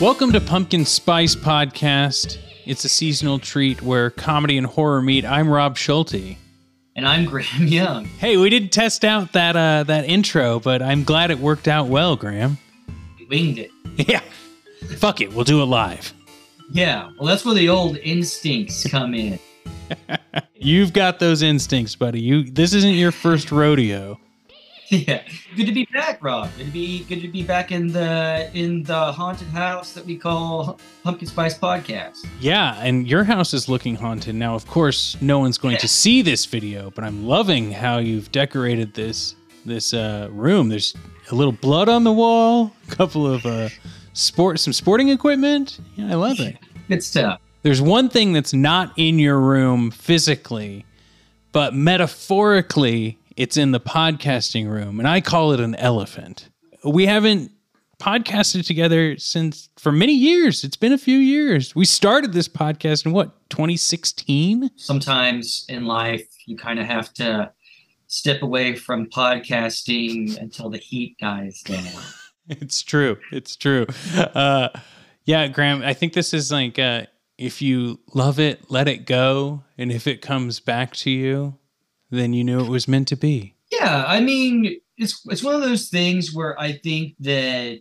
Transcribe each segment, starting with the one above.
Welcome to Pumpkin Spice Podcast. It's a seasonal treat where comedy and horror meet. I'm Rob Schulte. And I'm Graham Young. Hey, we didn't test out that uh, that intro, but I'm glad it worked out well, Graham. We winged it. Yeah. Fuck it, we'll do it live. Yeah. Well, that's where the old instincts come in. You've got those instincts, buddy. You this isn't your first rodeo. yeah. Good to be back, Rob. Good to be good to be back in the in the haunted house that we call Pumpkin Spice Podcast. Yeah, and your house is looking haunted. Now, of course, no one's going to see this video, but I'm loving how you've decorated this this uh, room. There's a little blood on the wall, a couple of uh, sport some sporting equipment. Yeah, I love it. Good stuff. There's one thing that's not in your room physically, but metaphorically, it's in the podcasting room, and I call it an elephant. We haven't podcasted together since for many years. It's been a few years. We started this podcast in what, 2016? Sometimes in life, you kind of have to step away from podcasting until the heat dies down. It's true. It's true. Uh, yeah, Graham, I think this is like uh, if you love it, let it go. And if it comes back to you, then you knew it was meant to be. Yeah, I mean, it's it's one of those things where I think that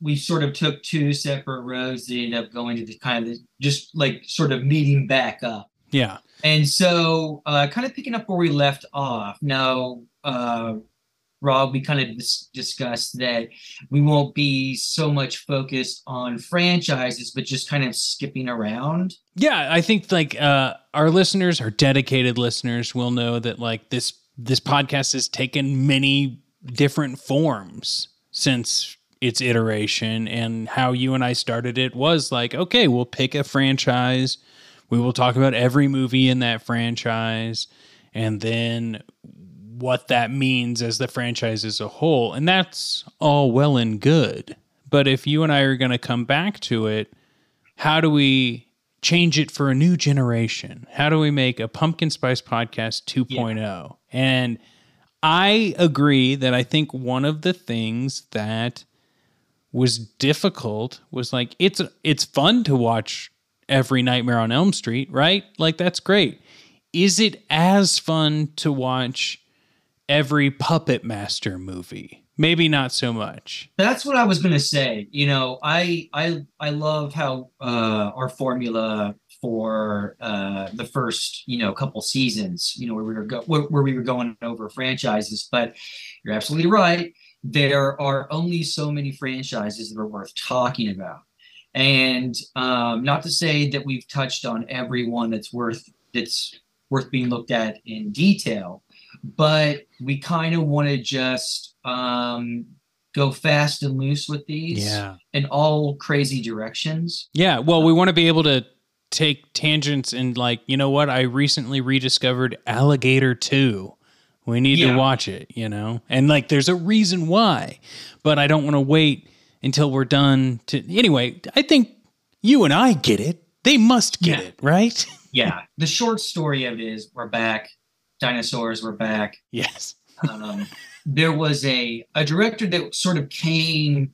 we sort of took two separate roads that ended up going to the kind of just like sort of meeting back up. Yeah. And so, uh, kind of picking up where we left off. Now, uh, Rob, we kind of dis- discussed that we won't be so much focused on franchises, but just kind of skipping around. Yeah, I think like uh, our listeners, our dedicated listeners, will know that like this this podcast has taken many different forms since its iteration, and how you and I started it was like, okay, we'll pick a franchise, we will talk about every movie in that franchise, and then what that means as the franchise as a whole. And that's all well and good. But if you and I are going to come back to it, how do we change it for a new generation? How do we make a Pumpkin Spice Podcast 2.0? Yeah. And I agree that I think one of the things that was difficult was like it's it's fun to watch every Nightmare on Elm Street, right? Like that's great. Is it as fun to watch every Puppet Master movie. Maybe not so much. That's what I was to say. You know, I I I love how uh, our formula for uh, the first you know couple seasons, you know, where we were go- where, where we were going over franchises. But you're absolutely right. There are only so many franchises that are worth talking about, and um, not to say that we've touched on every one that's worth that's worth being looked at in detail but we kind of want to just um, go fast and loose with these yeah. in all crazy directions. Yeah. Well, we want to be able to take tangents and like, you know what? I recently rediscovered Alligator 2. We need yeah. to watch it, you know? And like there's a reason why, but I don't want to wait until we're done to Anyway, I think you and I get it. They must get yeah. it, right? yeah. The short story of it is we're back dinosaurs were back. Yes. um, there was a a director that sort of came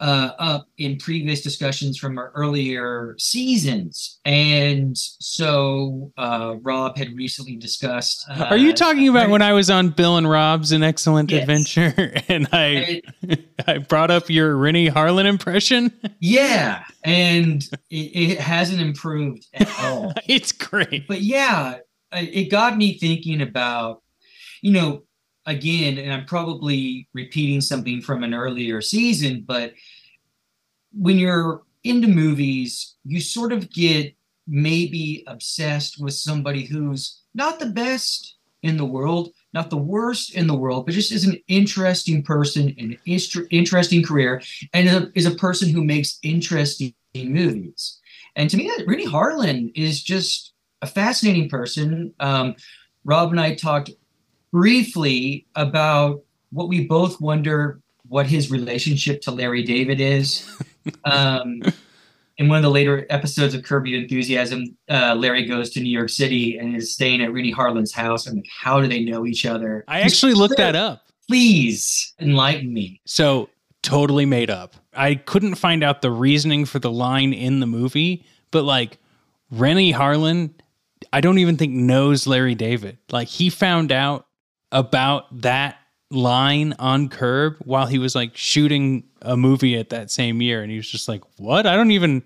uh, up in previous discussions from our earlier seasons, and so uh, Rob had recently discussed. Uh, Are you talking about when I was on Bill and Rob's An Excellent yes. Adventure, and I I brought up your Renny Harlin impression? Yeah, and it, it hasn't improved at all. it's great, but yeah, it got me thinking about, you know, again, and I'm probably repeating something from an earlier season, but when you're into movies, you sort of get maybe obsessed with somebody who's not the best in the world, not the worst in the world, but just is an interesting person, an interesting career, and is a person who makes interesting movies. And to me, Renny Harlin is just a fascinating person. Um, Rob and I talked briefly about what we both wonder what his relationship to Larry David is. Um, in one of the later episodes of Curb Your Enthusiasm, uh, Larry goes to New York City and is staying at Renny Harlin's house. And how do they know each other? I actually looked that up. Please enlighten me. So totally made up. I couldn't find out the reasoning for the line in the movie, but like Renny Harlin, I don't even think knows Larry David. Like he found out about that line on Curb while he was like shooting a movie at that same year, and he was just like, "What? I don't even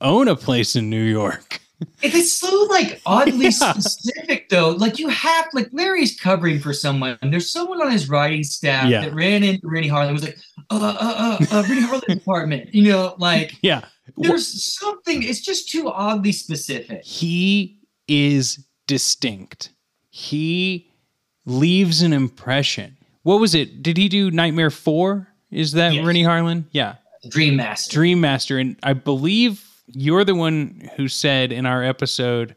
own a place in New York." It's so like oddly yeah. specific though. Like you have like Larry's covering for someone. There's someone on his writing staff yeah. that ran into Renny Harlin was like, uh, uh, uh, uh Renny Harlin's apartment. You know, like yeah. There's something. It's just too oddly specific. He is distinct. He leaves an impression. What was it? Did he do Nightmare Four? Is that yes. Renny Harlin? Yeah. Dream Master. Dream Master, and I believe you're the one who said in our episode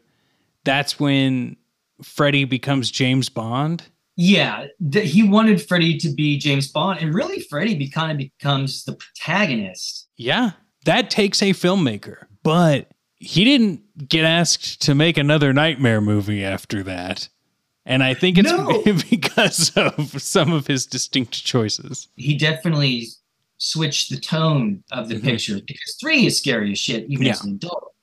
that's when Freddy becomes James Bond. Yeah, th- he wanted Freddy to be James Bond, and really, Freddy be- kind of becomes the protagonist. Yeah, that takes a filmmaker, but he didn't get asked to make another Nightmare movie after that. And I think it's no. because of some of his distinct choices. He definitely switched the tone of the mm-hmm. picture because three is scary as shit, even yeah. as an adult.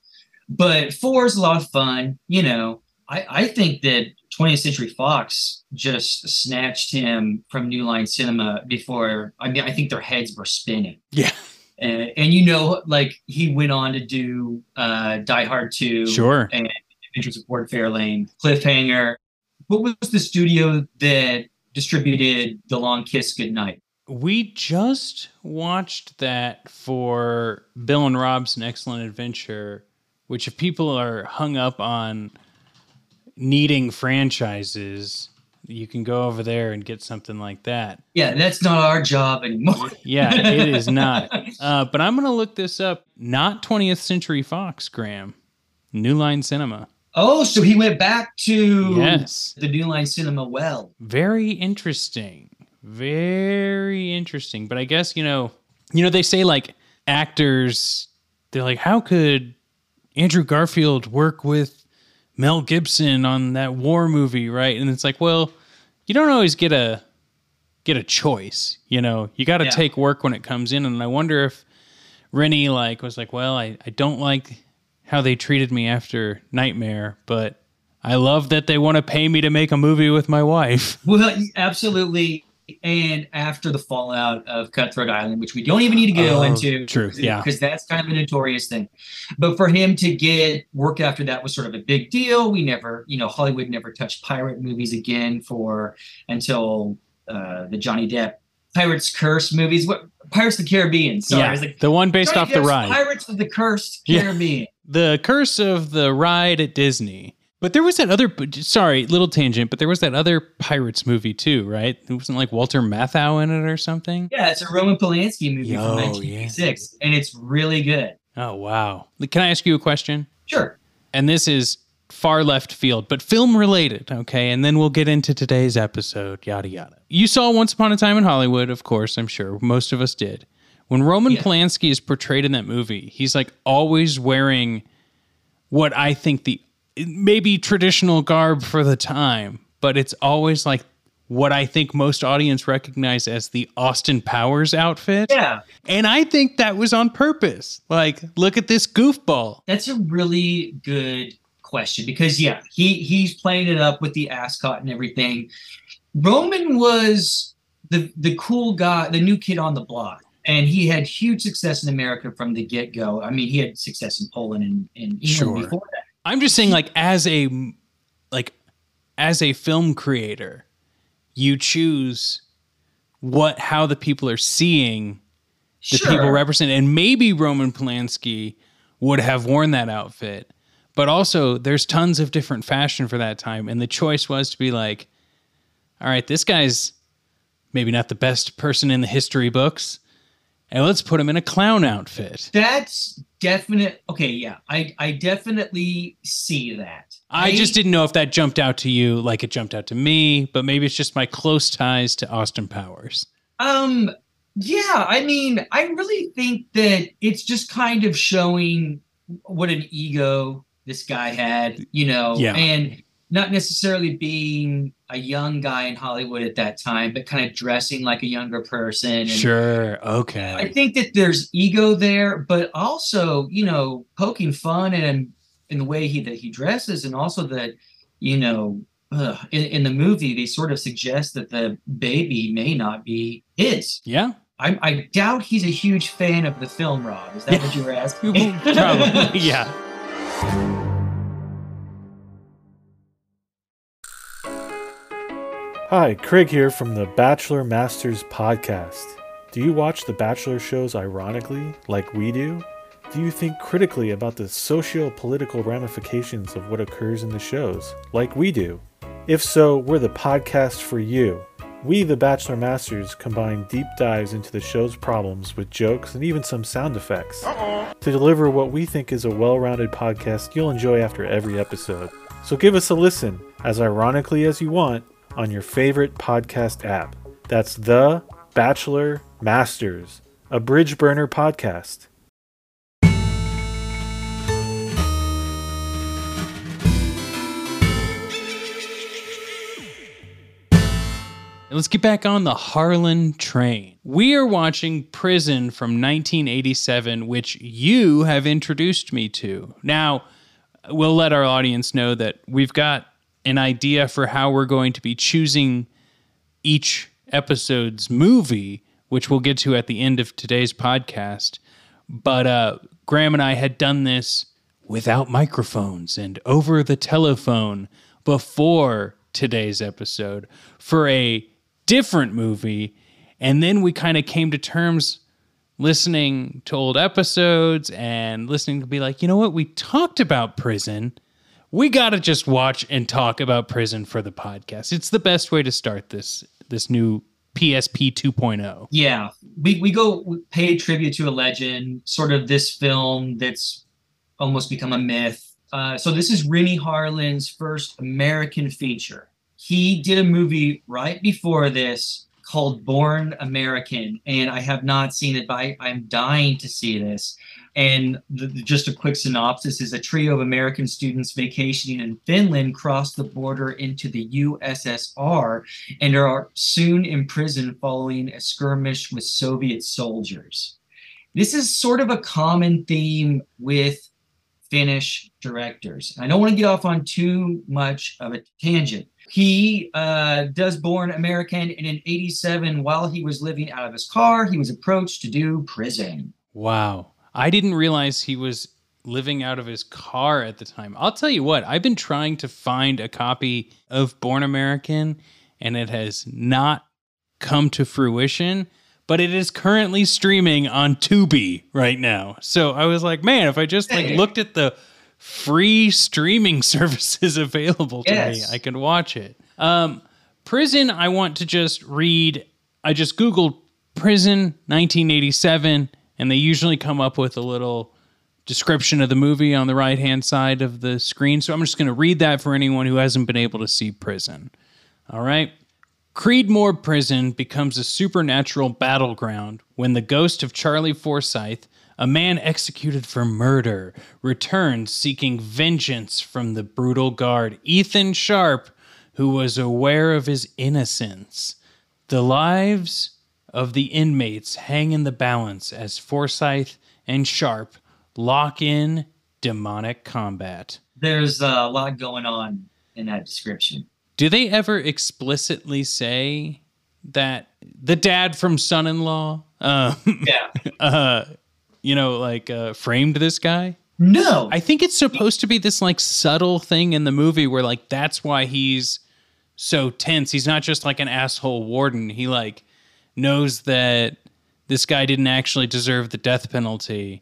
But four is a lot of fun. You know, I, I think that 20th Century Fox just snatched him from New Line Cinema before. I mean, I think their heads were spinning. Yeah. And, and you know, like he went on to do uh, Die Hard 2. Sure. And Adventures of Ford Fairlane, Cliffhanger. What was the studio that distributed The Long Kiss Goodnight? We just watched that for Bill and Rob's An Excellent Adventure, which if people are hung up on needing franchises, you can go over there and get something like that. Yeah, that's not our job anymore. yeah, it is not. Uh, but I'm going to look this up. Not 20th Century Fox, Graham. New Line Cinema. Oh, so he went back to yes. the New Line Cinema well. Very interesting. Very interesting. But I guess, you know, you know, they say like actors, they're like, how could Andrew Garfield work with Mel Gibson on that war movie, right? And it's like, well, you don't always get a get a choice, you know. You got to yeah. take work when it comes in and I wonder if Renny like was like, well, I I don't like how they treated me after Nightmare, but I love that they want to pay me to make a movie with my wife. Well, absolutely and after the fallout of Cutthroat Island, which we don't even need to go oh, into. True. Yeah. Because that's kind of a notorious thing. But for him to get work after that was sort of a big deal. We never, you know, Hollywood never touched pirate movies again for until uh, the Johnny Depp Pirates Curse movies. What Pirates of the Caribbean? Sorry, yeah, like, the one based Johnny off Depp's the ride. Pirates of the Cursed Caribbean. Yeah. The Curse of the Ride at Disney. But there was that other, sorry, little tangent, but there was that other Pirates movie too, right? It wasn't like Walter Matthau in it or something. Yeah, it's a Roman Polanski movie Yo, from 1986, yeah. and it's really good. Oh wow! Can I ask you a question? Sure. And this is far left field, but film related, okay? And then we'll get into today's episode, yada yada. You saw Once Upon a Time in Hollywood, of course, I'm sure most of us did. When Roman yeah. Polanski is portrayed in that movie, he's like always wearing what I think the maybe traditional garb for the time, but it's always like what I think most audience recognize as the Austin Powers outfit. Yeah. And I think that was on purpose. Like, look at this goofball. That's a really good question because yeah, he he's playing it up with the ascot and everything. Roman was the the cool guy, the new kid on the block. And he had huge success in America from the get go. I mean, he had success in Poland and, and England sure. before that. I'm just saying, like as a like as a film creator, you choose what how the people are seeing the sure. people represent, and maybe Roman Polanski would have worn that outfit, but also there's tons of different fashion for that time, and the choice was to be like, all right, this guy's maybe not the best person in the history books, and let's put him in a clown outfit. That's definite. Okay, yeah, I I definitely see that. I, I, just didn't know if that jumped out to you like it jumped out to me, but maybe it's just my close ties to Austin Powers. Um, yeah, I mean, I really think that it's just kind of showing what an ego this guy had, you know, yeah. and not necessarily being a young guy in Hollywood at that time, but kind of dressing like a younger person. And Sure. Okay. I think that there's ego there, but also, you know, poking fun and in the way he that he dresses, and also that, you know, in, in the movie they sort of suggest that the baby may not be his. yeah. I, I doubt he's a huge fan of the film, Rob. Is that what you were asking? Probably. Yeah. Hi, Craig here from the Bachelor Masters podcast. Do you watch the Bachelor shows ironically, like we do? Do you think critically about the socio political ramifications of what occurs in the shows, like we do? If so, we're the podcast for you. We, the Bachelor Masters, combine deep dives into the show's problems with jokes and even some sound effects to deliver what we think is a well rounded podcast you'll enjoy after every episode. So give us a listen, as ironically as you want, on your favorite podcast app. That's The Bachelor Masters, a bridge burner podcast. Let's get back on the Harlin train. We are watching Prison from 1987, which you have introduced me to. Now, we'll let our audience know that we've got an idea for how we're going to be choosing each episode's movie, which we'll get to at the end of today's podcast. But uh, Graham and I had done this without microphones and over the telephone before today's episode for a different movie. And then we kind of came to terms listening to old episodes and listening to be like, you know what? We talked about prison. We got to just watch and talk about prison for the podcast. It's the best way to start this this new PSP 2.0. Yeah, we we go pay tribute to a legend, sort of this film that's almost become a myth. Uh, so this is Renny Harlin's first American feature. He did a movie right before this called Born American, and I have not seen it, but I, I'm dying to see this. And the- just a quick synopsis is a trio of American students vacationing in Finland cross the border into the USSR and are soon imprisoned following a skirmish with Soviet soldiers. This is sort of a common theme with Finnish directors. I don't want to get off on too much of a tangent. He uh, does Born American, and in 87, while he was living out of his car, he was approached to do prison. Wow. I didn't realize he was living out of his car at the time. I'll tell you what, I've been trying to find a copy of Born American and it has not come to fruition, but it is currently streaming on Tubi right now. So I was like, man, if I just like looked at the free streaming services available to Yes. me, I can watch it. Um Prison, I want to just read. I just Googled Prison 1987, and they usually come up with a little description of the movie on the right hand side of the screen. So I'm just going to read that for anyone who hasn't been able to see Prison. All right. Creedmoor Prison becomes a supernatural battleground when the ghost of Charlie Forsyth, a man executed for murder, returns seeking vengeance from the brutal guard Ethan Sharpe, who was aware of his innocence. The lives of the inmates hang in the balance as Forsyth and Sharpe lock in demonic combat. There's a lot going on in that description. Do they ever explicitly say that the dad from Son in Law, uh, Yeah. uh, you know, like uh, framed this guy? No. I think it's supposed to be this like subtle thing in the movie where like that's why he's so tense. He's not just like an asshole warden. He like knows that this guy didn't actually deserve the death penalty.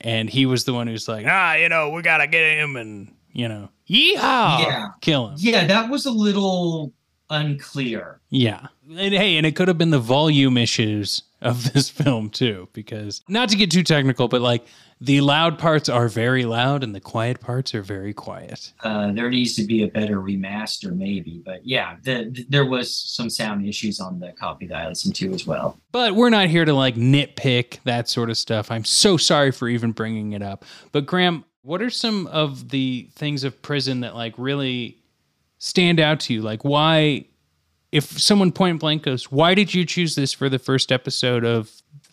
And he was the one who's like, ah, you know, we gotta get him and you know, yeehaw, Yeah. kill him. yeah, that was a little unclear. Yeah. And hey, and it could have been the volume issues of this film too, because not to get too technical, but like the loud parts are very loud and the quiet parts are very quiet. Uh, there needs to be a better remaster, maybe. But yeah, the, the- there was some sound issues on the copy that I listened to as well. But we're not here to like nitpick that sort of stuff. I'm so sorry for even bringing it up. But Graham, what are some of the things of prison that like really stand out to you? Like, why, if someone point blank goes, why did you choose this for the first episode of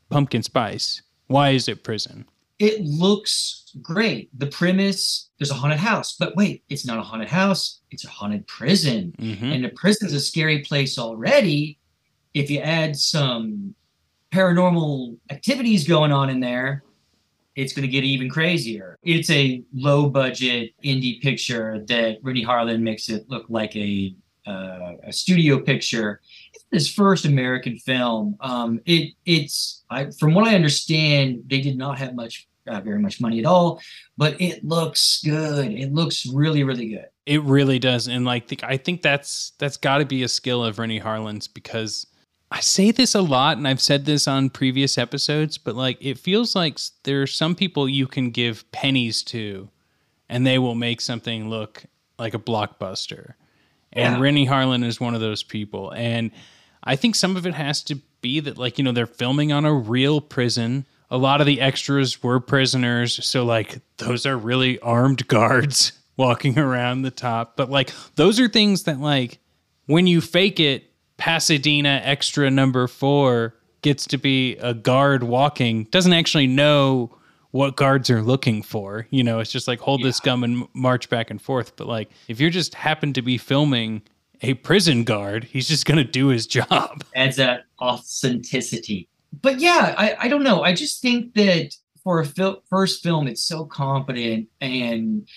Pumpkin Spice? Why is it prison? It looks great. The premise there's a haunted house, but wait, it's not a haunted house, it's a haunted prison. Mhm. And the prison's a scary place already. If you add some paranormal activities going on in there, it's going to get even crazier. It's a low budget indie picture that Renny Harlin makes it look like a uh, a studio picture. It's his first American film. Um, it it's I, from what I understand, they did not have much uh, very much money at all, but it looks good. It looks really really good. It really does, and like the, I think that's that's got to be a skill of Renny Harlin's because I say this a lot, and I've said this on previous episodes, but like it feels like there are some people you can give pennies to, and they will make something look like a blockbuster. And Yeah. Renny Harlin is one of those people, and I think some of it has to be that like you know they're filming on a real prison. A lot of the extras were prisoners, so like those are really armed guards walking around the top. But like those are things that like when you fake it, Pasadena extra number four gets to be a guard walking, doesn't actually know what guards are looking for. You know, it's just like hold this gun and march back and forth. But like if you're just happen to be filming a prison guard, he's just gonna do his job. adds that authenticity. But yeah, I, I don't know. I just think that for a fil- first film, it's so competent and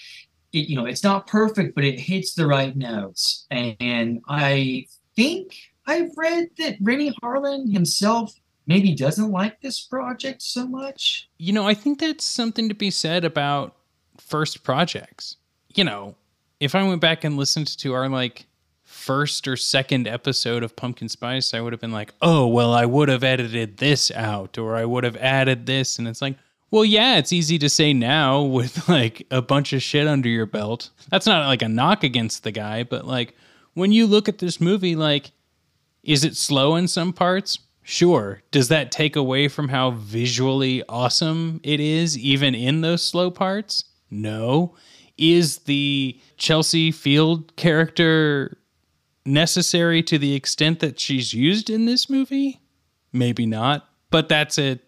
it, you know it's not perfect, but it hits the right notes. And, and I think I've read that Renny Harlin himself maybe doesn't like this project so much. You know, I think that's something to be said about first projects. You know, if I went back and listened to our like first or second episode of Pumpkin Spice, I would have been like, oh, well, I would have edited this out or I would have added this. And it's like, well, yeah, it's easy to say now with like a bunch of shit under your belt. That's not like a knock against the guy, but like when you look at this movie, like, is it slow in some parts? Sure. Does that take away from how visually awesome it is, even in those slow parts? No. Is the Chelsea Field character necessary to the extent that she's used in this movie? Maybe not. But that's a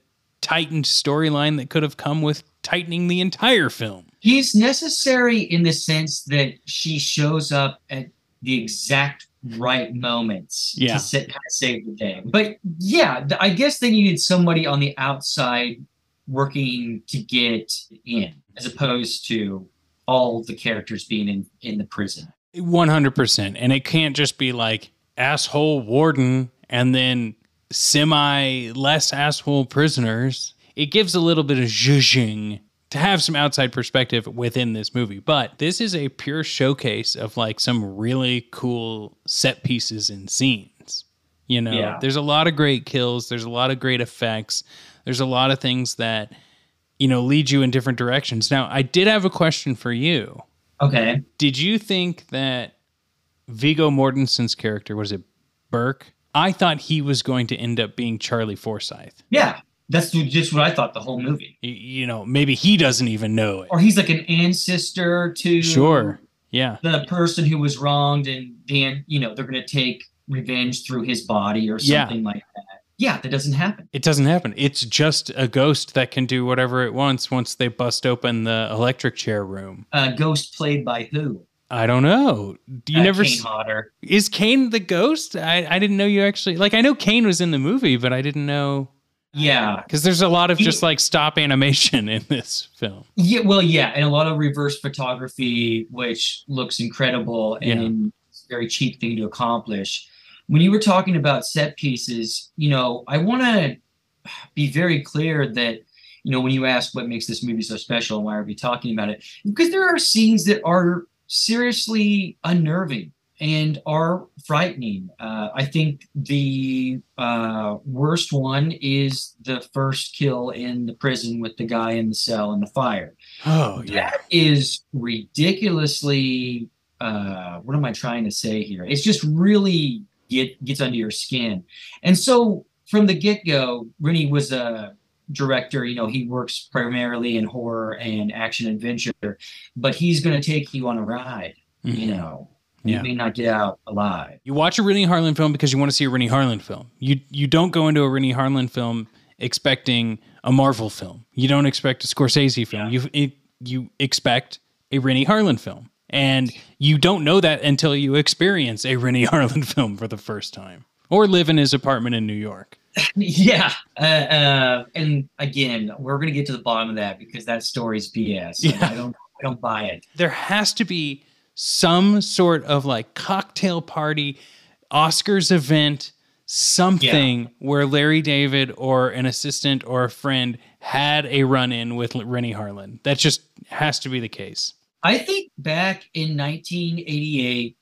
tightened storyline that could have come with tightening the entire film. He's necessary in the sense that she shows up at the exact right moments Yeah. to sa- kind of save the day. But yeah, I guess they needed somebody on the outside working to get in, as opposed to all the characters being in in the prison. 100%. And it can't just be like asshole warden and then semi less asshole prisoners. It gives a little bit of zhuzhing to have some outside perspective within this movie. But this is a pure showcase of like some really cool set pieces and scenes. You know, Yeah. there's a lot of great kills, there's a lot of great effects, there's a lot of things that, you know, lead you in different directions. Now, I did have a question for you Okay. did you think that Viggo Mortensen's character was it Burke? I thought he was going to end up being Charlie Forsyth. Yeah, that's just what I thought the whole movie. You know, maybe he doesn't even know it. Or he's like an ancestor to Sure. Yeah. the person who was wronged, and then you know they're going to take revenge through his body or Yeah. something like that. Yeah, that doesn't happen. It doesn't happen. It's just a ghost that can do whatever it wants once they bust open the electric chair room. A ghost played by who? I don't know. Do you Uh, never Kane Hodder. is Kane the ghost? I, I didn't know you actually like I know Kane was in the movie, but I didn't know Yeah, because there's a lot of just like stop animation in this film. yeah. Well, yeah, and a lot of reverse photography, which looks incredible and it's a very cheap thing to accomplish. When you were talking about set pieces, you know, I want to be very clear that you know when you ask what makes this movie so special and why are we talking about it because there are scenes that are seriously unnerving and are frightening. Uh, i think the uh, worst one is the first kill in the prison with the guy in the cell and the fire. Oh yeah. that is ridiculously uh what am i trying to say here? It's just really get gets under your skin. And so from the get-go Renny was a director you know he works primarily in horror and action adventure but he's going to take you on a ride you Mhm. know Yeah. You may not get out alive. You watch a Renny Harlin film because you want to see a Renny Harlin film. You you don't go into a Renny Harlin film expecting a Marvel film. You don't expect a Scorsese film. You it, you expect a Renny Harlin film, and you don't know that until you experience a Renny Harlin film for the first time, or live in his apartment in New York. yeah. Uh, uh, and again, we're going to get to the bottom of that because that story's BS. Yeah. I don't, I don't buy it. There has to be some sort of like cocktail party, Oscars event, something where Larry David or an assistant or a friend had a run in with Renny Harlin. That just has to be the case. I think back in 1988,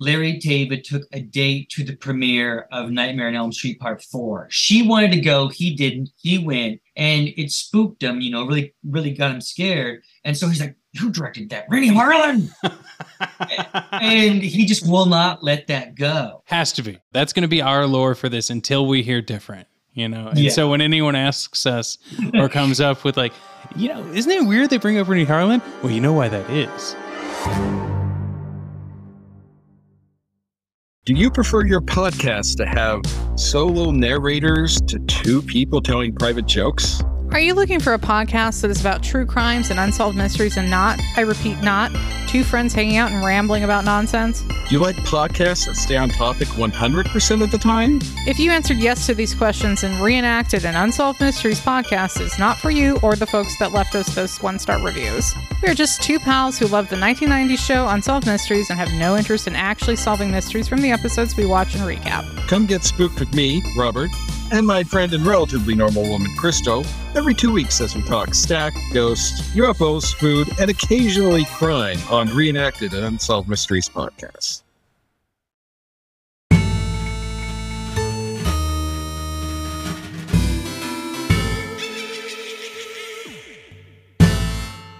Larry David took a date to the premiere of Nightmare on Elm Street Part 4. She wanted to go, he didn't, he went, and it spooked him, you know, really, really got him scared. And so he's like, Who directed that? Renny Harlin. and he just will not let that go. Has to be. That's going to be our lore for this until we hear different, you know? And Yeah. so when anyone asks us or comes up with, like, you know, isn't it weird they bring up Renny Harlin? Well, you know why that is. Do you prefer your podcast to have solo narrators to two people telling private jokes? Are you looking for a podcast that is about true crimes and unsolved mysteries and not, I repeat, not, two friends hanging out and rambling about nonsense? Do you like podcasts that stay on topic 100% of the time? If you answered yes to these questions and reenacted an Unsolved Mysteries podcast, is not for you or the folks that left us those one star reviews. We are just two pals who love the 1990s show Unsolved Mysteries and have no interest in actually solving mysteries from the episodes we watch and recap. Come get spooked with me, Robert, and my friend and relatively normal woman, Christo, every two weeks as we talk stack, ghosts, UFOs, food, and occasionally crime on Reenacted and Unsolved Mysteries podcast.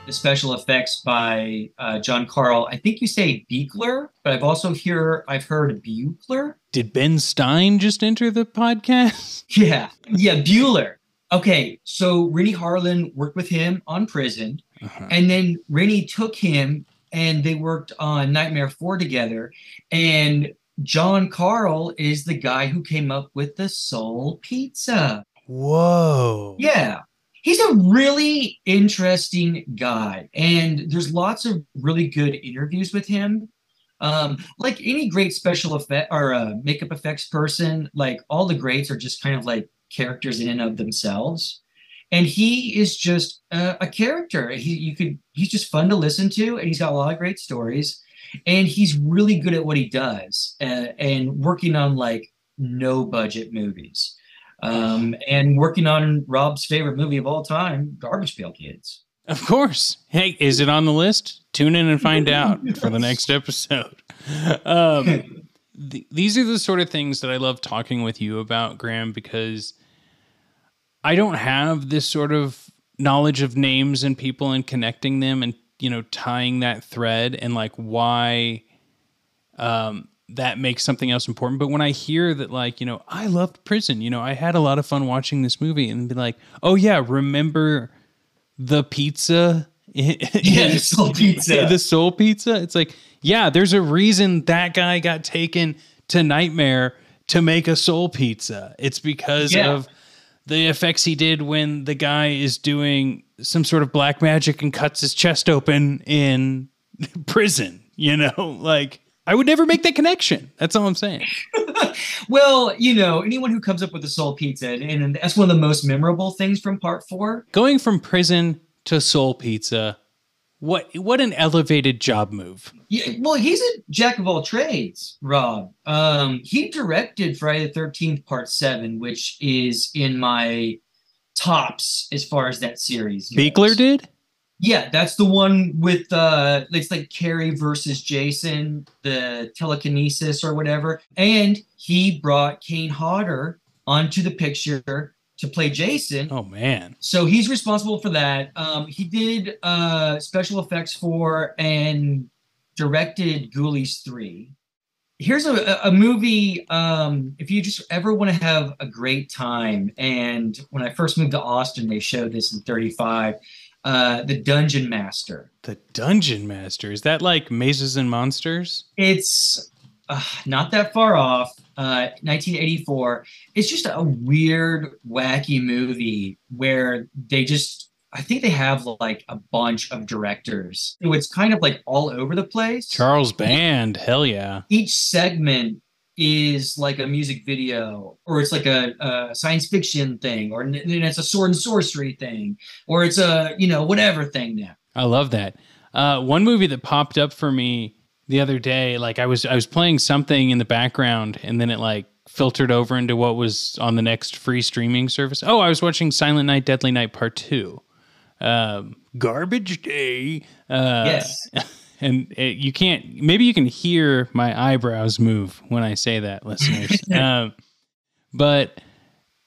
The special effects by uh, John Carl. I think you say Beekler, but I've also hear I've heard Buechler. Did Ben Stein just enter the podcast? Yeah, yeah, Bueller. Okay, so Renny Harlin worked with him on Prison, Uh-huh. and then Renny took him and they worked on Nightmare 4 together. And John Carl is the guy who came up with the Soul Pizza. Whoa. Yeah. He's a really interesting guy. And there's lots of really good interviews with him. Um, like any great special effect or uh, makeup effects person, like all the greats are just kind of like characters in and of themselves. And he is just uh, a character. He you could he's just fun to listen to, and he's got a lot of great stories. And he's really good at what he does, uh, and working on like no budget movies um, and working on Rob's favorite movie of all time, Garbage Pail Kids. Of course. Hey, is it on the list? Tune in and find out for the next episode. Um, th- these are the sort of things that I love talking with you about, Graham, because I don't have this sort of knowledge of names and people and connecting them and, you know, tying that thread and like why um, that makes something else important. But when I hear that, like, you know, I loved prison, you know, I had a lot of fun watching this movie and be like, oh, yeah, remember the pizza? Yeah, the soul pizza. the soul pizza. It's like, yeah, there's a reason that guy got taken to Nightmare to make a soul pizza. It's because Yeah. of the effects he did when the guy is doing some sort of black magic and cuts his chest open in prison. You know, like I would never make that connection. That's all I'm saying. well, you know, anyone who comes up with a soul pizza, and, and that's one of the most memorable things from part four. Going from prison to soul pizza, what what an elevated job move. Yeah, well, he's a jack of all trades, Rob. Um, he directed Friday the Thirteenth Part Seven, which is in my tops as far as that series. goes. Beekler did? Yeah, that's the one with uh it's like Carrie versus Jason, the telekinesis or whatever. And he brought Kane Hodder onto the picture to play Jason. Oh man. So he's responsible for that. Um, he did uh, special effects for and directed Ghoulies 3. Here's a, a movie, um, if you just ever want to have a great time. And when I first moved to Austin, they showed this in 35. Uh, The Dungeon Master. The Dungeon Master. Is that like Mazes and Monsters? It's uh, not that far off. Uh, 1984. It's just a weird, wacky movie where they just, I think they have like a bunch of directors. So it's kind of like all over the place. Charles Band. Hell yeah. Each segment is like a music video, or it's like a, a science fiction thing, or then it's a sword and sorcery thing, or it's a, you know, whatever thing now. I love that. Uh, one movie that popped up for me the other day, like I was I was playing something in the background, and then it like filtered over into what was on the next free streaming service. Oh, I was watching Silent Night, Deadly Night Part Two. Um, garbage day. Uh, yes. and it, you can't. Maybe you can hear my eyebrows move when I say that, listeners. um, but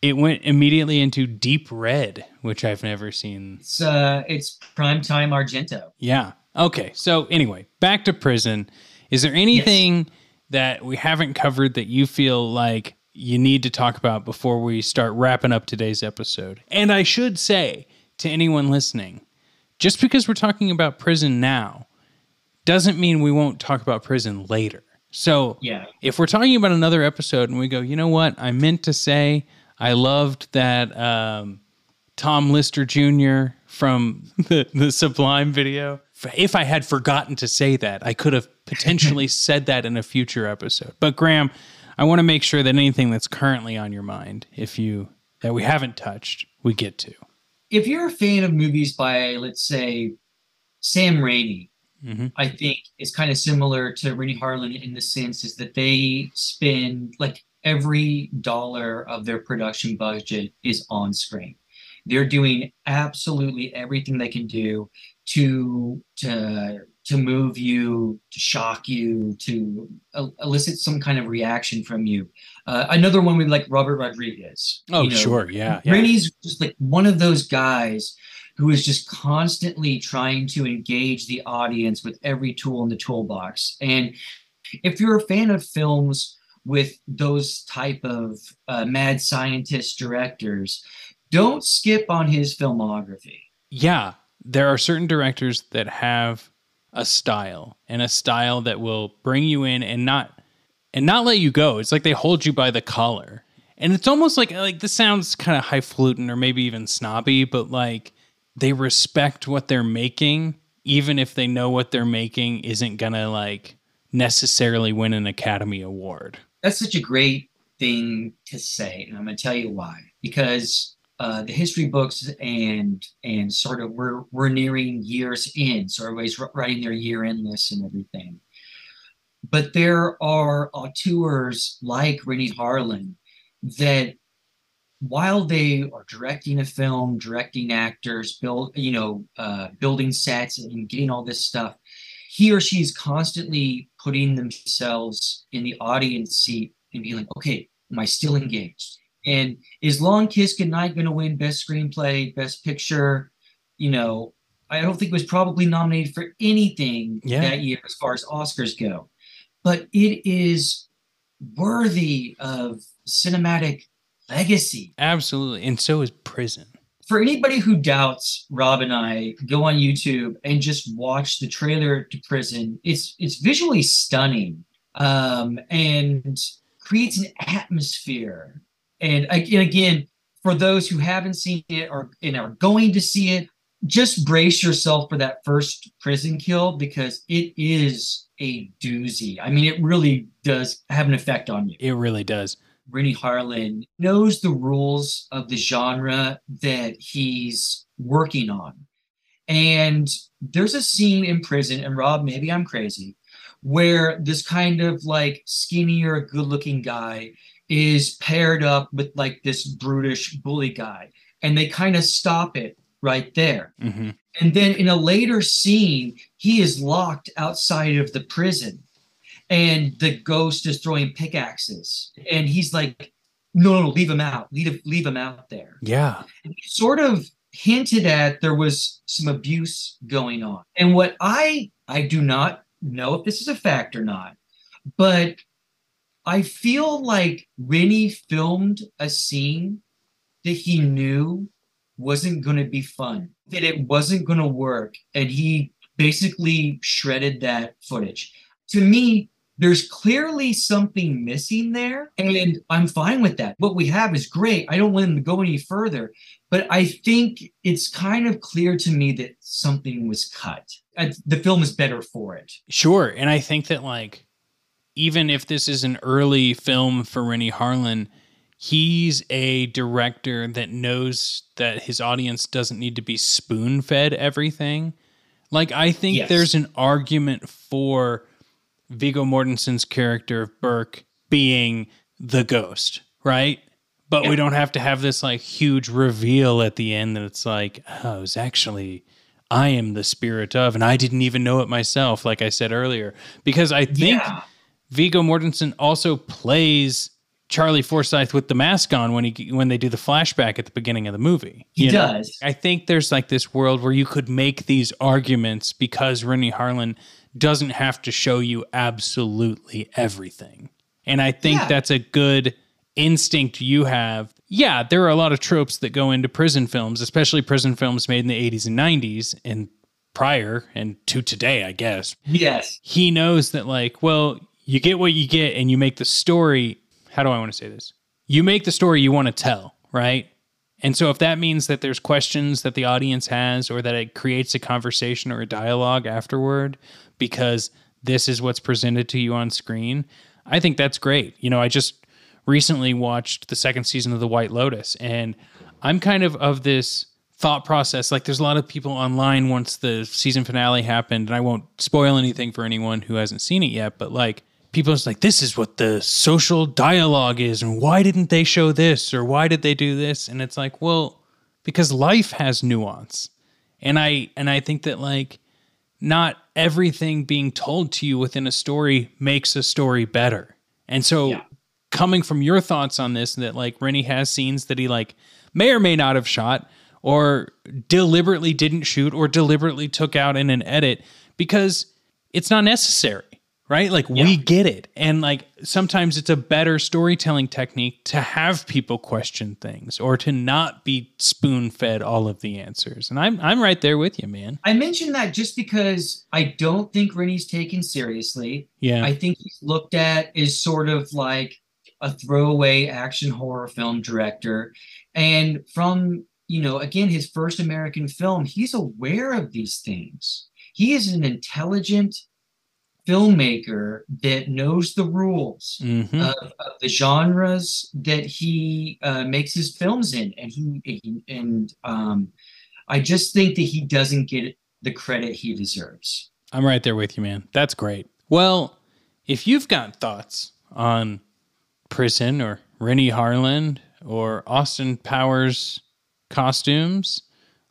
it went immediately into Deep Red, which I've never seen. It's uh, it's primetime Argento. Yeah. Okay. So anyway, back to prison. Is there anything that we haven't covered that you feel like you need to talk about before we start wrapping up today's episode? And I should say to anyone listening, just because we're talking about prison now doesn't mean we won't talk about prison later. So Yeah. if we're talking about another episode and we go, you know what, I meant to say I loved that um, Tom Lister Jr. from the, the Sublime video. If I had forgotten to say that, I could have potentially said that in a future episode. But Graham, I want to make sure that anything that's currently on your mind, if you that we haven't touched, we get to. If you're a fan of movies by, let's say, Sam Raimi, Mhm. I think it's kind of similar to Renny Harlin in the sense is that they spend like every dollar of their production budget is on screen. They're doing absolutely everything they can do to to to move you, to shock you, to el- elicit some kind of reaction from you. Uh, another one with like Robert Rodriguez. Oh, you know, sure, yeah, yeah. Rainey's just like one of those guys who is just constantly trying to engage the audience with every tool in the toolbox. And if you're a fan of films with those type of uh, mad scientist directors, don't skip on his filmography. yeah, there are certain directors that have a style and a style that will bring you in and not and not let you go. It's like they hold you by the collar. And it's almost like like this sounds kind of highfalutin or maybe even snobby, but like they respect what they're making even if they know what they're making isn't going to like necessarily win an Academy Award. That's such a great thing to say, and I'm going to tell you why. Because uh, the history books and and sort of we're we're nearing years in, so everybody's writing their year end lists and everything. But there are auteurs like Renny Harlin that while they are directing a film, directing actors, build you know, uh, building sets and getting all this stuff, he or she is constantly putting themselves in the audience seat and being like, okay, am I still engaged? And is Long Kiss Goodnight going to win Best Screenplay, Best Picture? You know, I don't think it was probably nominated for anything Yeah. that year as far as Oscars go, but it is worthy of cinematic legacy. Absolutely. And so is prison. For anybody who doubts Rob and I, go on YouTube and just watch the trailer to Prison. It's it's visually stunning um, and creates an atmosphere. And and again, for those who haven't seen it or and are going to see it, just brace yourself for that first prison kill because it is a doozy. I mean, it really does have an effect on you. It really does. Renny Harlin knows the rules of the genre that he's working on. And there's a scene in prison, and Rob, maybe I'm crazy, where this kind of like skinnier, good looking guy is paired up with like this brutish bully guy. And they kind of stop it right there. hmm And then in a later scene, he is locked outside of the prison and the ghost is throwing pickaxes. And he's like, no, no, leave him out. Leave, leave him out there. Yeah. Sort of hinted at there was some abuse going on. And what I I do not know if this is a fact or not, but I feel like Renny filmed a scene that he knew wasn't going to be fun that it wasn't going to work and he basically shredded that footage. To me, there's clearly something missing there, and I'm fine with that. What we have is great. I don't want him to go any further, but I think it's kind of clear to me that something was cut. The film is better for it. Sure. And I think that, like, even if this is an early film for Renny Harlan, he's a director that knows that his audience doesn't need to be spoon fed everything. Like, I think yes. there's an argument for Viggo Mortensen's character of Burke being the ghost, right? But yeah. we don't have to have this like huge reveal at the end that it's like, oh, it's actually I am the spirit of, and I didn't even know it myself, like I said earlier. Because I think yeah. Viggo Mortensen also plays Charlie Forsythe with the mask on when he when they do the flashback at the beginning of the movie. He does. I think there's like this world where you could make these arguments because Renny Harlin doesn't have to show you absolutely everything. And I think yeah. that's a good instinct you have. Yeah, there are a lot of tropes that go into prison films, especially prison films made in the 80s and 90s and prior and to today, I guess. Yes. He knows that like, well, you get what you get and you make the story how do I want to say this? You make the story you want to tell, right? And so if that means that there's questions that the audience has or that it creates a conversation or a dialogue afterward because this is what's presented to you on screen, I think that's great. You know, I just recently watched the second season of The White Lotus and I'm kind of of this thought process like there's a lot of people online once the season finale happened and I won't spoil anything for anyone who hasn't seen it yet, but like people is like this is what the social dialogue is and why didn't they show this or why did they do this? And it's like well because life has nuance. And i and i think that like not everything being told to you within a story makes a story better. And so yeah. coming from your thoughts on this that like Renny has scenes that he like may or may not have shot or deliberately didn't shoot or deliberately took out in an edit because it's not necessary right? Like yeah. we get it. And like sometimes it's a better storytelling technique to have people question things or to not be spoon-fed all of the answers. And I'm I'm right there with you, man. I mentioned that just because I don't think Renny's taken seriously. Yeah. I think he's looked at as sort of like a throwaway action horror film director. And from, you know, again, his first American film, he's aware of these things. He is an intelligent, filmmaker that knows the rules mm-hmm. of, of, the genres that he uh, makes his films in, and he, he and um, I just think that he doesn't get the credit he deserves. I'm right there with you, man. That's great. Well, if you've got thoughts on Prison or Renny Harlin or Austin Powers costumes,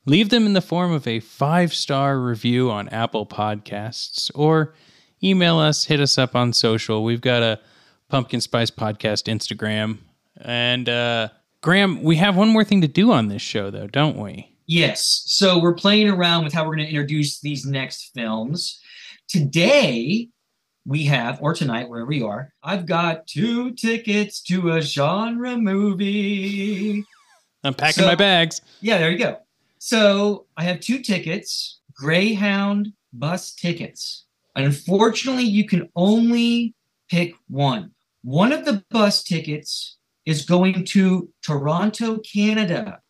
leave them in the form of a five star review on Apple Podcasts or email us, hit us up on social. We've got a Pumpkin Spice Podcast Instagram. And uh, Graham, we have one more thing to do on this show, though, don't we? Yes. So we're playing around with how we're going to introduce these next films. Today, we have, or tonight, wherever you are, I've got two tickets to a genre movie. I'm packing so, my bags. Yeah, there you go. So I have two tickets Greyhound bus tickets. Unfortunately, you can only pick one. One of the bus tickets is going to Toronto, Canada.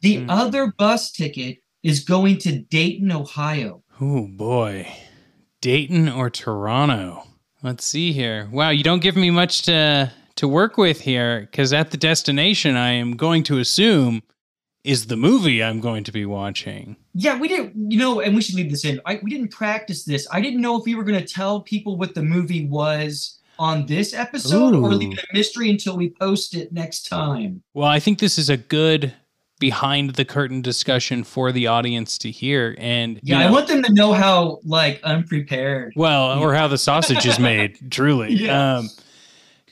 The mm. other bus ticket is going to Dayton, Ohio. Oh boy. Dayton or Toronto? Let's see here. Wow, you don't give me much to to work with here cuz at the destination I am going to assume is the movie I'm going to be watching. Yeah, we didn't, you know, and we should leave this in. I, we didn't practice this. I didn't know if we were going to tell people what the movie was on this episode Ooh. or leave it a mystery until we post it next time. Well, I think this is a good behind the curtain discussion for the audience to hear and yeah know, i want them to know how like unprepared well or how the sausage is made truly yes. um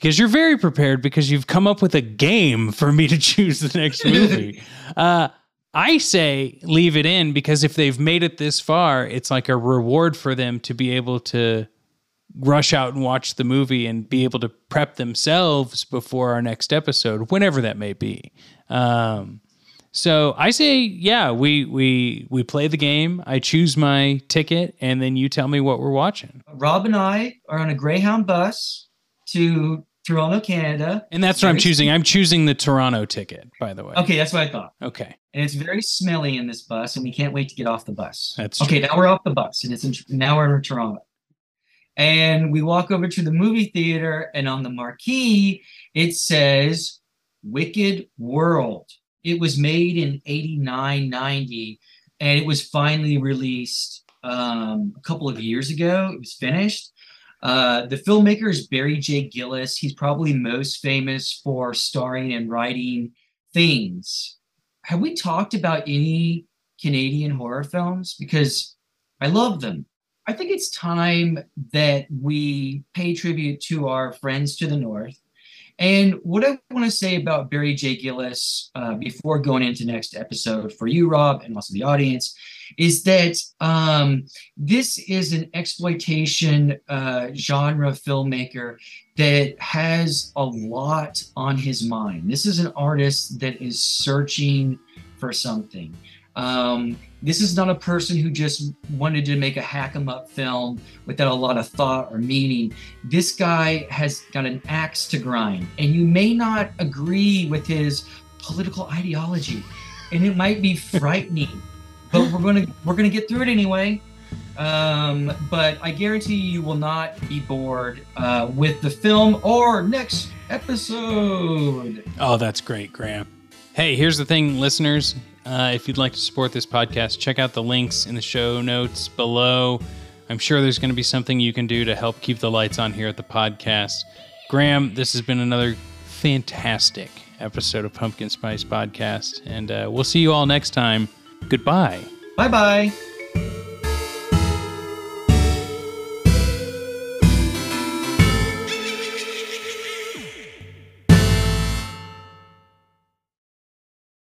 because you're very prepared because you've come up with a game for me to choose the next movie. uh, I say leave it in because if they've made it this far, it's like a reward for them to be able to rush out and watch the movie and be able to prep themselves before our next episode, whenever that may be. Um, So I say, yeah, we we we play the game. I choose my ticket, and then you tell me what we're watching. Rob and I are on a Greyhound bus to Toronto, Canada. And that's what I'm Very choosing. I'm choosing the Toronto ticket, by the way. Okay, that's what I thought. Okay. And it's very smelly in this bus, and we can't wait to get off the bus. That's true. okay. Now we're off the bus, and it's in, now we're in Toronto. And we walk over to the movie theater, and on the marquee it says "Wicked World." It was made in 89, 90, and it was finally released um, a couple of years ago. It was finished. Uh, the filmmaker is Barry J. Gillis. He's probably most famous for starring and writing things. Have we talked about any Canadian horror films? Because I love them. I think it's time that we pay tribute to our friends to the north. And what I want to say about Barry J. Gillis uh, before going into next episode for you, Rob, and also the audience, is that um, this is an exploitation uh, genre filmmaker that has a lot on his mind. This is an artist that is searching for something. Um, this is not a person who just wanted to make a hack 'em up film without a lot of thought or meaning. This guy has got an axe to grind, and you may not agree with his political ideology, and it might be frightening, but we're gonna we're gonna get through it anyway. Um, but I guarantee you will not be bored uh, with the film or next episode. Oh, that's great, Graham. Hey, here's the thing, listeners. Uh, if you'd like to support this podcast, check out the links in the show notes below. I'm sure there's going to be something you can do to help keep the lights on here at the podcast. Graham, this has been another fantastic episode of Pumpkin Spice Podcast, and uh, we'll see you all next time. Goodbye. Bye bye.